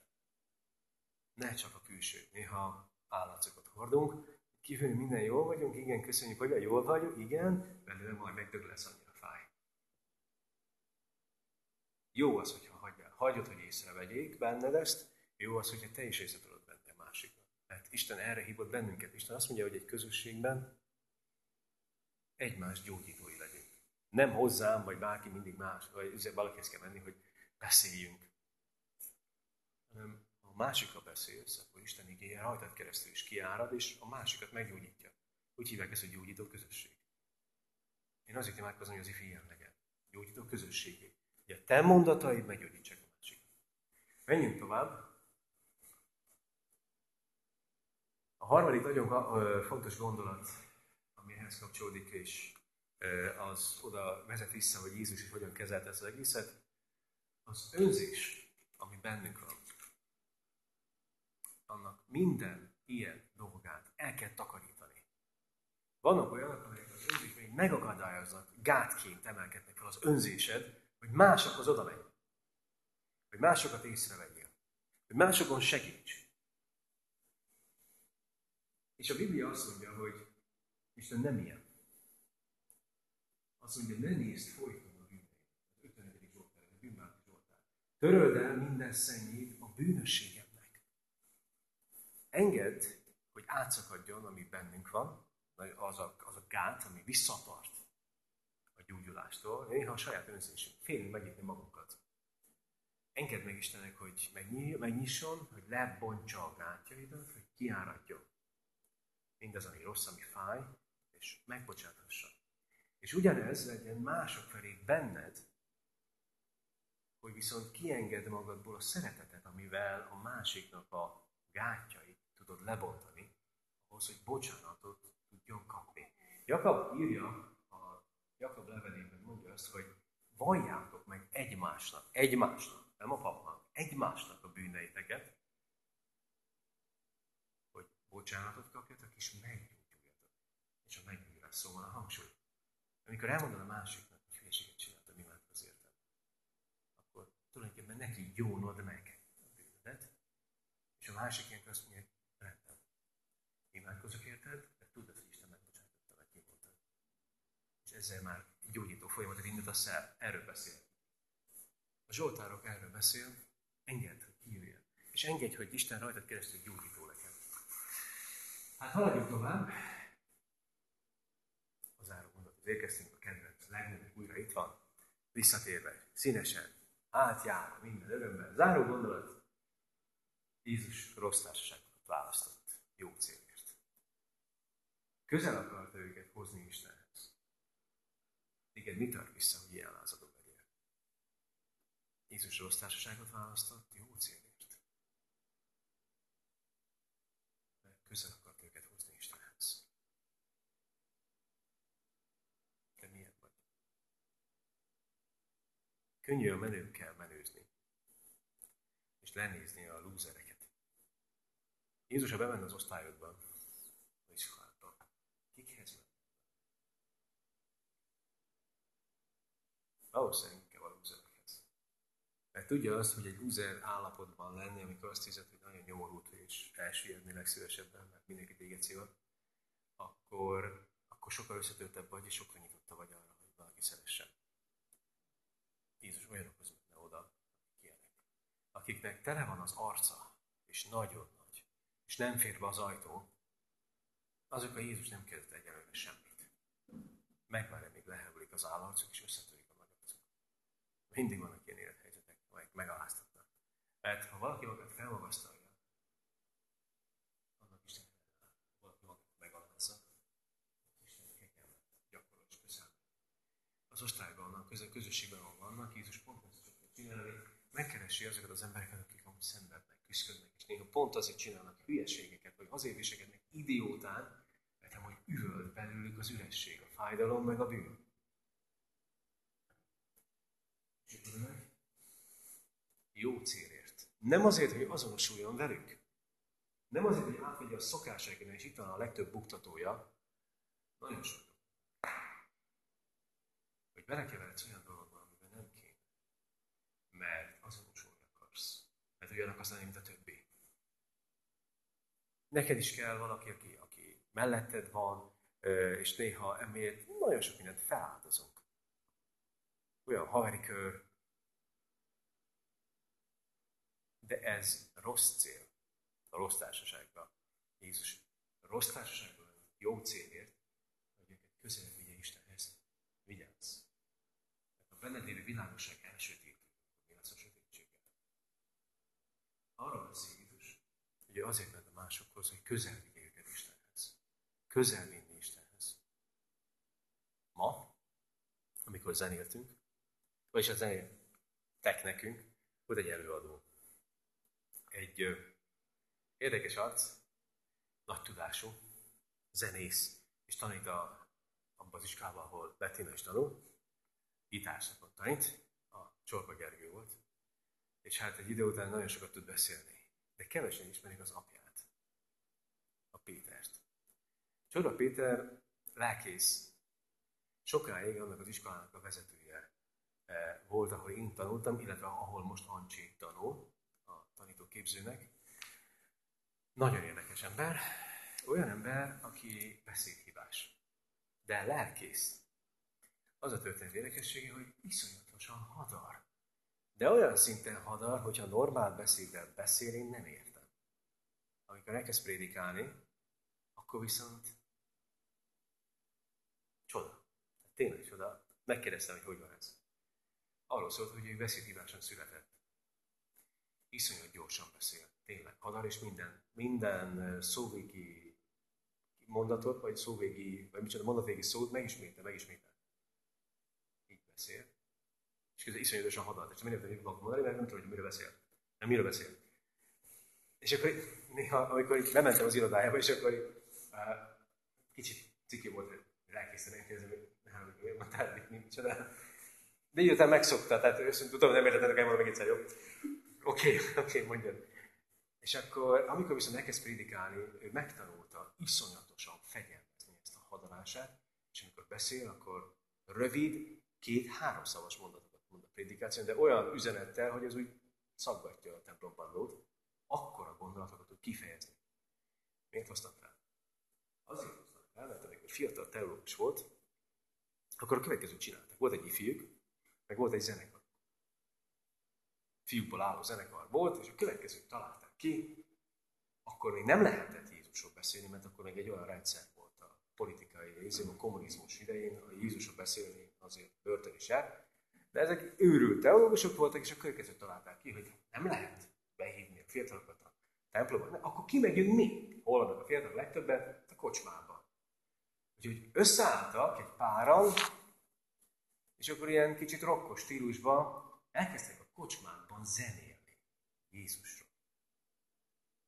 Ne csak a külső. Néha állatszokat hordunk, kívül minden jól vagyunk, igen, köszönjük, hogy jól vagyok, igen, belőle majd megdög lesz annyira fáj. Jó az, hogyha hagyjál, hagyod, hogy észrevegyék benned ezt, jó az, hogyha te is észre tudod venni a másiknak. Mert Isten erre hívott bennünket. Isten azt mondja, hogy egy közösségben egymás gyógyítói legyünk. Nem hozzám, vagy bárki mindig más, vagy valakihez kell menni, hogy beszéljünk. Hanem a másikra beszélsz, akkor Isten igéje rajtad keresztül is kiárad, és a másikat meggyógyítja. Úgy hívják ezt, hogy gyógyító közösség. Én azért imádkozom, hogy az ifi ilyen legyen. Gyógyító közösségé. Hogy a te mondataid meggyógyítsák a másikat. Menjünk tovább. A harmadik nagyon fontos gondolat, ami ehhez kapcsolódik, és az oda vezet vissza, hogy Jézus is hogyan kezelte ezt az egészet, az önzés, ami bennünk van annak minden ilyen dolgát el kell takarítani. Vannak olyanok, amelyek az önzés még megakadályoznak, gátként emelkednek fel az önzésed, hogy másokhoz oda menj. Hogy másokat észrevegyél. Hogy másokon segíts. És a Biblia azt mondja, hogy Isten nem ilyen. Azt mondja, ne nézd folyton a bűnét. Az 51. Zsoltár, a bűnbánti Zsoltár. Töröld el minden szennyét a bűnösséget. Engedd, hogy átszakadjon, ami bennünk van, az a, az a gát, ami visszatart a gyógyulástól, néha a saját önzésünk. Félünk megnyitni magunkat. Engedd meg Istennek, hogy megnyisson, hogy lebontsa a gátjaidat, hogy kiáradjon. Mindaz, ami rossz, ami fáj, és megbocsáthassa. És ugyanez legyen mások felé benned, hogy viszont kienged magadból a szeretetet, amivel a másiknak a gátjai tudod lebontani, ahhoz, hogy bocsánatot tudjon kapni. Jakab írja, a Jakab levelében mondja azt, hogy valljátok meg egymásnak, egymásnak, nem a papnak, egymásnak a bűneiteket, hogy bocsánatot kapjatok, és meggyógyuljatok. És a meggyógyulás szóval a hangsúly. Amikor elmondod a másiknak, hogy hülyeséget csináltam, imádkoz értem, akkor tulajdonképpen neki gyónod meg a bűnödet, és a másik ilyenkor azt mondja, imádkozok érted, de tudd, hogy Isten megbocsátotta, vagy kimondta. És ezzel már gyógyító folyamatot indítasz el, erről beszél. A Zsoltárok erről beszél, engedd, hogy kijöjjön. És engedj, hogy Isten rajtad keresztül gyógyító legyen. Hát haladjunk tovább. Az záró mondat. Érkeztünk a kedvenc, legnagyobb újra itt van. Visszatérve, színesen, átjárva, minden örömmel. Záró gondolat. Jézus rossz társaságot választott. Jó cél. Közel akarta őket hozni Istenhez. Igen, mi tart vissza, hogy ilyen lázadó legyél? Jézus rossz társaságot választott, jó célért. Mert közel akart őket hozni Istenhez. De milyen vagy? Könnyű a menőkkel menőzni, és lenézni a lúzereket. Jézus, ha bement az osztályodban, és Valószínűleg inkább a lúzerekhez. Mert tudja azt, hogy egy lúzer állapotban lenni, amikor azt hiszed, hogy nagyon nyomorult és elsüllyedni legszívesebben, mert mindenki téged szívat, akkor, akkor sokkal összetőttebb vagy, és sokkal nyitottabb vagy arra, hogy valaki szeressen. Jézus olyanokhoz menne oda, akik ilyenek. akiknek tele van az arca, és nagyon nagy, és nem fér be az ajtó, azok a Jézus nem kérdett egyelőre semmit. Megvárja, még lehevülik az állarcuk, és összetörik a magadcuk. Mindig vannak ilyen élethelyzetek, amelyek megaláztatnak. Mert ha valaki magát felmagasztalja, annak Isten valaki magát megalázza, Isten kegyelmet gyakorol és. Az osztályban, a közö, közösségben, ahol vannak, Jézus pont szokja csinálni, megkeresi azokat az embereket, akik amúgy szenvednek, küzdködnek, és néha pont azért csinálnak hülyeségeket, vagy azért viselkednek idiótán, mert hogy üvölt belőlük az üresség, a fájdalom, meg a bűn. Jó célért. Nem azért, hogy azonosuljon velük. Nem azért, hogy átvegye a szokásaikat, és itt van a legtöbb buktatója. Nagyon sok. Hogy belekeveredsz olyan dologba, amiben nem kéne. Mert azonosulni akarsz lenni, mint a többi. Neked is kell valaki, aki, aki melletted van, és néha emiatt nagyon sok mindent feláldozunk. Olyan haveri kör, de ez rossz cél a rossz társaságban. Jézus rossz társaságban jó célért, hogy őket közelebb vigye Istenhez. Vigyázz! Mert a benned lévő világosság elsötétül, mi lesz a sötétséggel. Arra beszél Jézus, hogy ő azért ment a másokhoz, hogy közel vigye őket Istenhez. Közel vinni Istenhez. Ma, amikor zenéltünk, vagyis a zenéltek nekünk, volt egy előadó. Egy ö, érdekes arc, nagy tudású, zenész, és tanít a, abban az iskolában, ahol Bettina is tanul, gitárszakot tanít, a Csorba Gergő volt, és hát egy idő után nagyon sokat tud beszélni, de kevesen ismerik az apját, a Pétert. Csorba Péter lelkész, sokáig annak az iskolának a vezetője eh, volt, ahol én tanultam, illetve ahol most Ancsi tanul, tanítóképzőnek. Nagyon érdekes ember. Olyan ember, aki beszédhibás. De lelkész. Az a történet érdekessége, hogy iszonyatosan hadar. De olyan szinten hadar, hogyha normál beszéddel beszél, én nem értem. Amikor elkezd prédikálni, akkor viszont csoda. Tényleg csoda. Megkérdeztem, hogy hogy van ez. Arról szólt, hogy ő beszédhibásan született iszonyat gyorsan beszél. Tényleg, hadar, és minden, minden szóvégi mondatot, vagy szóvégi, vagy micsoda mondatvégi szót megismétel, megismétel. Így beszél. És közben iszonyatosan hadar. És mindent nem tudok mondani, mert nem tudom, hogy miről beszél. Nem miről beszél. És akkor néha, amikor itt bementem az irodájába, és akkor uh, kicsit ciki volt, hogy elkészítenem, kérdezem, hogy nem, miért mondtál, nincs de de így után megszokta, tehát őszintén tudom, nem értettem, hogy még egyszer, jó? Oké, okay, <laughs> oké, okay, mondjad. És akkor, amikor viszont elkezd prédikálni, ő megtanulta iszonyatosan fegyelmezni ezt a hadarását, és amikor beszél, akkor rövid, két-három szavas mondatokat mond a prédikáción, de olyan üzenettel, hogy ez úgy szaggatja a templompadlót, akkor a gondolatokat tud kifejezni. Miért hoztam fel? Azért hoztam fel, mert amikor fiatal teológus volt, akkor a következőt csináltak. Volt egy ifjük, meg volt egy zenekar fiúkból álló zenekar volt, és a következőt találták ki, akkor még nem lehetett Jézusról beszélni, mert akkor még egy olyan rendszer volt a politikai részén, a kommunizmus idején, a Jézusról beszélni azért börtön is jár. De ezek őrült teológusok voltak, és a következőt találták ki, hogy nem lehet behívni a fiatalokat a templomba, akkor kimegyünk mi? Hol vannak a fiatalok legtöbben? A kocsmába. Úgyhogy összeálltak egy páran, és akkor ilyen kicsit rokkos stílusban elkezdtek a kocsmákban zenélni Jézusról.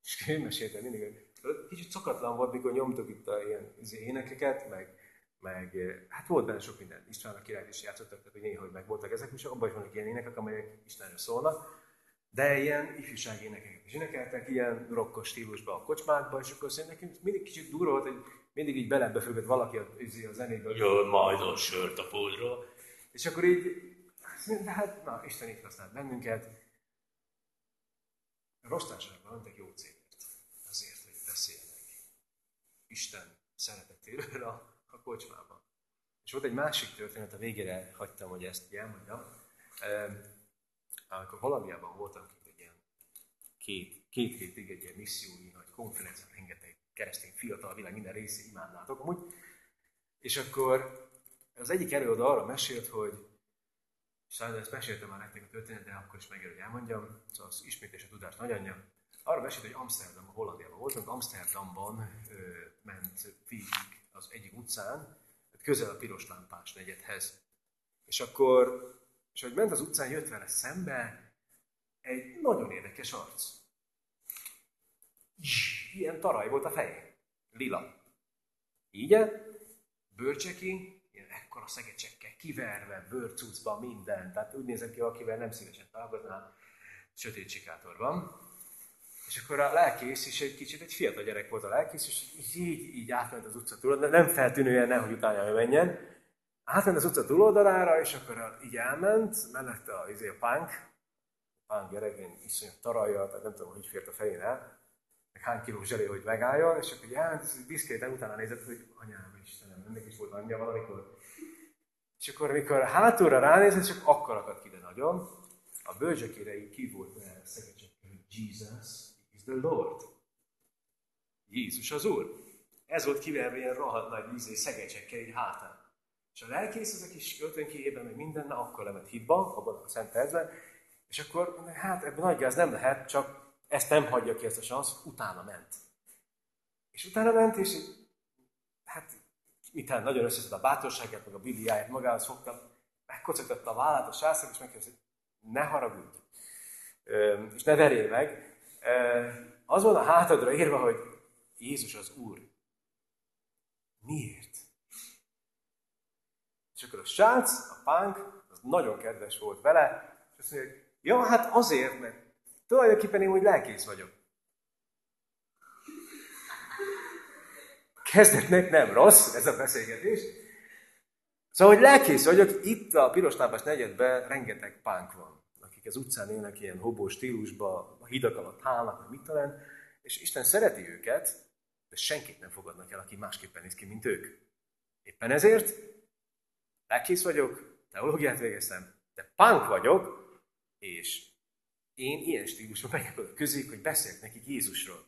És én meséltem mindig, hogy kicsit szokatlan volt, mikor nyomtuk itt a ilyen izé énekeket, meg, meg hát volt benne sok minden. István a király is játszottak, tehát hogy néha meg voltak ezek, és abban is vannak ilyen énekek, amelyek Istenről szólnak. De ilyen ifjúsági énekeket is énekeltek, ilyen rokkos stílusban a kocsmákban, és akkor szerintem nekünk mindig kicsit durva volt, hogy mindig így belembefüggött valaki a, izé a zenéből, jön majd a sört a pódról. És akkor így de hát, na, Isten itt használt bennünket. A rossz társaságban mentek jó célért. Azért, hogy beszélnek Isten szeretetéről a kocsmában. És volt egy másik történet, a végére hagytam, hogy ezt elmondjam. Amikor Hollandiában voltam kint egy ilyen két, két hétig egy ilyen missziói nagy konferencia, rengeteg keresztény fiatal világ minden részé imádnátok amúgy. És akkor az egyik előadó arra mesélt, hogy Sajnos ezt meséltem már nektek a történetet, de akkor is megérő, hogy elmondjam. Szóval az ismétlés a tudás nagyanyja. Arra mesélt, hogy Amsterdam, Hollandiában voltunk, Amsterdamban ö, ment végig az egyik utcán, közel a piros lámpás negyedhez. És akkor, és hogy ment az utcán, jött vele szembe egy nagyon érdekes arc. Ilyen taraj volt a fején. Lila. Így, bőrcseki, ilyen ekkora szegecsekkel, kiverve, bőrcucba, minden. Tehát úgy nézett ki, akivel nem szívesen találkoznál, sötét sikátorban. És akkor a lelkész is egy kicsit, egy fiatal gyerek volt a lelkész, és így, így átment az utca túl, de nem feltűnően nehogy utána menjen. Átment az utca túloldalára, és akkor így elment, mellette a, izé, a punk, a punk gyerek, én iszonyat tarajja, tehát nem tudom, hogy fért a fején el, meg hány kiló zselé, hogy megálljon, és akkor hát, diszkréten utána nézett, hogy anyám, Istenem, ennek is volt anyja valamikor. És akkor, amikor hátulra ránézett, csak akkor akadt ki, de nagyon. A bőzsökére így ki volt Jesus the Lord. Jézus az Úr. Ez volt kiverve ilyen rohadt nagy vízé szegecsekkel így hátán. És a lelkész az a kis költőnkében, meg minden, na akkor lement hitba, abban a szent percben, és akkor, hát ebben nagy gáz nem lehet, csak ezt nem hagyja ki ezt a szansz, utána ment. És utána ment, és hát mitán nagyon összeszed a bátorságát, meg a bibliáját magához fogta, megkocogtatta a vállát a sászak, és megkérdezi, ne haragudj, és ne verjél meg. Az van a hátadra írva, hogy Jézus az Úr. Miért? És akkor a srác, a pánk, az nagyon kedves volt vele, és azt mondja, ja, hát azért, mert tulajdonképpen én úgy lelkész vagyok. Kezdetnek nem rossz ez a beszélgetés. Szóval, hogy lelkész vagyok, itt a piros lábas negyedben rengeteg pánk van, akik az utcán élnek ilyen hobó stílusba, a hidak alatt állnak, vagy mit talán, és Isten szereti őket, de senkit nem fogadnak el, aki másképpen néz ki, mint ők. Éppen ezért lelkész vagyok, teológiát végeztem, de pánk vagyok, és én ilyen stílusban megyek oda közéjük, hogy beszéljek nekik Jézusról.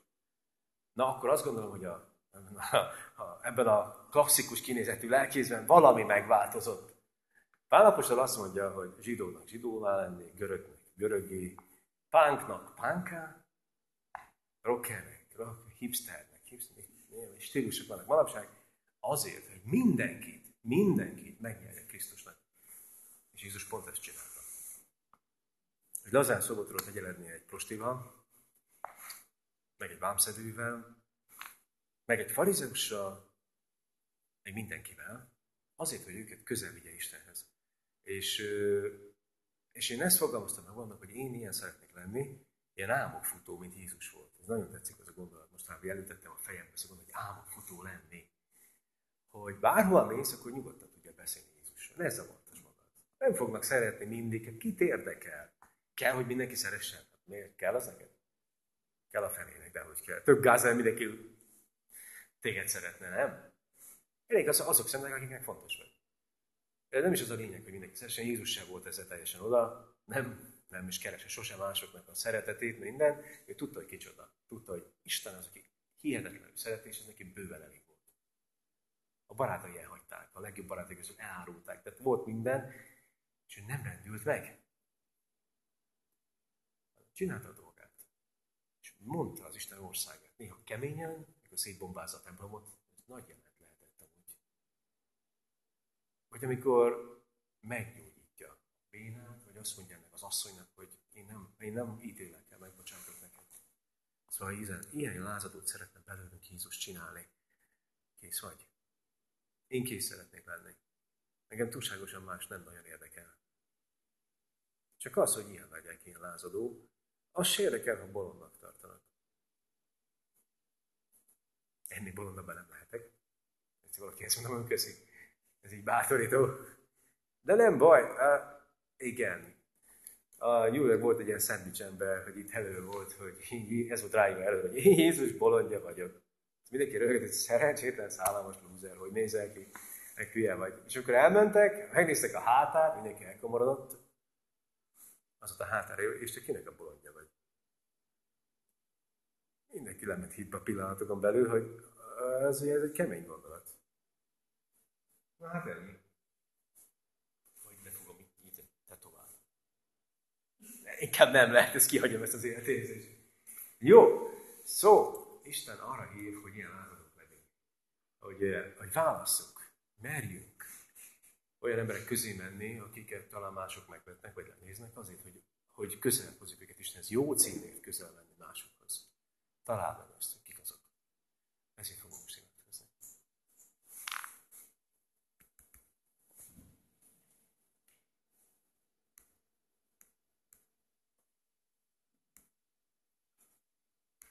Na, akkor azt gondolom, hogy a, a, a, ebben a klasszikus kinézetű lelkészben valami megváltozott. Pálapostól azt mondja, hogy zsidónak zsidóvá lenni, görögnek görögé, pánknak pánká, rockernek, rock, hipsternek, hipsternek, stílusok vannak manapság, azért, hogy mindenkit, mindenkit megnyerje Krisztusnak. És Jézus pont ezt csinálta. Hogy lazán szóba tudott egyeledni egy prostival, meg egy vámszedővel, meg egy farizeussal, meg mindenkivel, azért, hogy őket közel vigye Istenhez. És, és én ezt fogalmaztam meg vannak, hogy én ilyen szeretnék lenni, ilyen álmokfutó, mint Jézus volt. Ez nagyon tetszik az a gondolat. Most már előtettem a fejembe gondolat, hogy álmokfutó lenni. Hogy bárhol mész, akkor nyugodtan tudja beszélni Jézusról. Ne zavartas magad. Nem fognak szeretni mindig, kit érdekel. Kell, hogy mindenki szeressen. Hát miért kell az neked? Kell a fenének, de hogy kell. Több gáz, mindenki téged szeretne, nem? Elég az, azok szemnek, akiknek fontos vagy. De nem is az a lényeg, hogy mindenki szeressen. Jézus sem volt ezzel teljesen oda. Nem, nem is keresse sosem másoknak a szeretetét, minden. Ő tudta, hogy kicsoda. Tudta, hogy Isten az, aki hihetetlenül szereti, és ez neki bőven elég volt. A barátai elhagyták, a legjobb barátai között elárulták. Tehát volt minden, és ő nem rendült meg. Csinálta a dolgát. És mondta az Isten országát. Néha keményen, mikor szétbombázza a templomot, ez nagy amúgy. Vagy amikor meggyógyítja a bénát, vagy azt mondja ennek az asszonynak, hogy én nem, én nem ítélek el, megbocsátok neked. Szóval ilyen, ilyen lázadót szeretne belőlünk Jézus csinálni. Kész vagy. Én kész szeretnék lenni. Engem túlságosan más nem nagyon érdekel. Csak az, hogy ilyen legyek, ilyen lázadó, az se érdekel, ha bolondnak tartanak. Ennél bolondabb nem lehetek. Egyszer valaki ezt mondom, hogy köszi. Ez így bátorító. De nem baj. Uh, igen. A New volt egy ilyen szendvics ember, hogy itt elő volt, hogy <laughs> ez volt ráírva elő, hogy <laughs> Jézus bolondja vagyok. Mindenki rögött, hogy szerencsétlen szállamos lúzer, hogy nézel ki, meg hülye vagy. És akkor elmentek, megnéztek a hátát, mindenki elkomorodott, az ott a hátára, és te kinek a bolondja vagy? mindenki lement hitbe pillanatokon belül, hogy ez, ez egy kemény gondolat. Na hát ennyi. Vagy be fogom itt tetoválni. Inkább nem lehet, ezt kihagyom ezt az életérzést. Jó, szó, Isten arra hív, hogy ilyen áldozók legyünk. Hogy, eh, hogy válasszuk, merjünk olyan emberek közé menni, akiket talán mások megvetnek, vagy lenéznek, azért, hogy, hogy közel hozzuk őket Istenhez. Jó címért közel menni másokhoz. Találd meg azt, hogy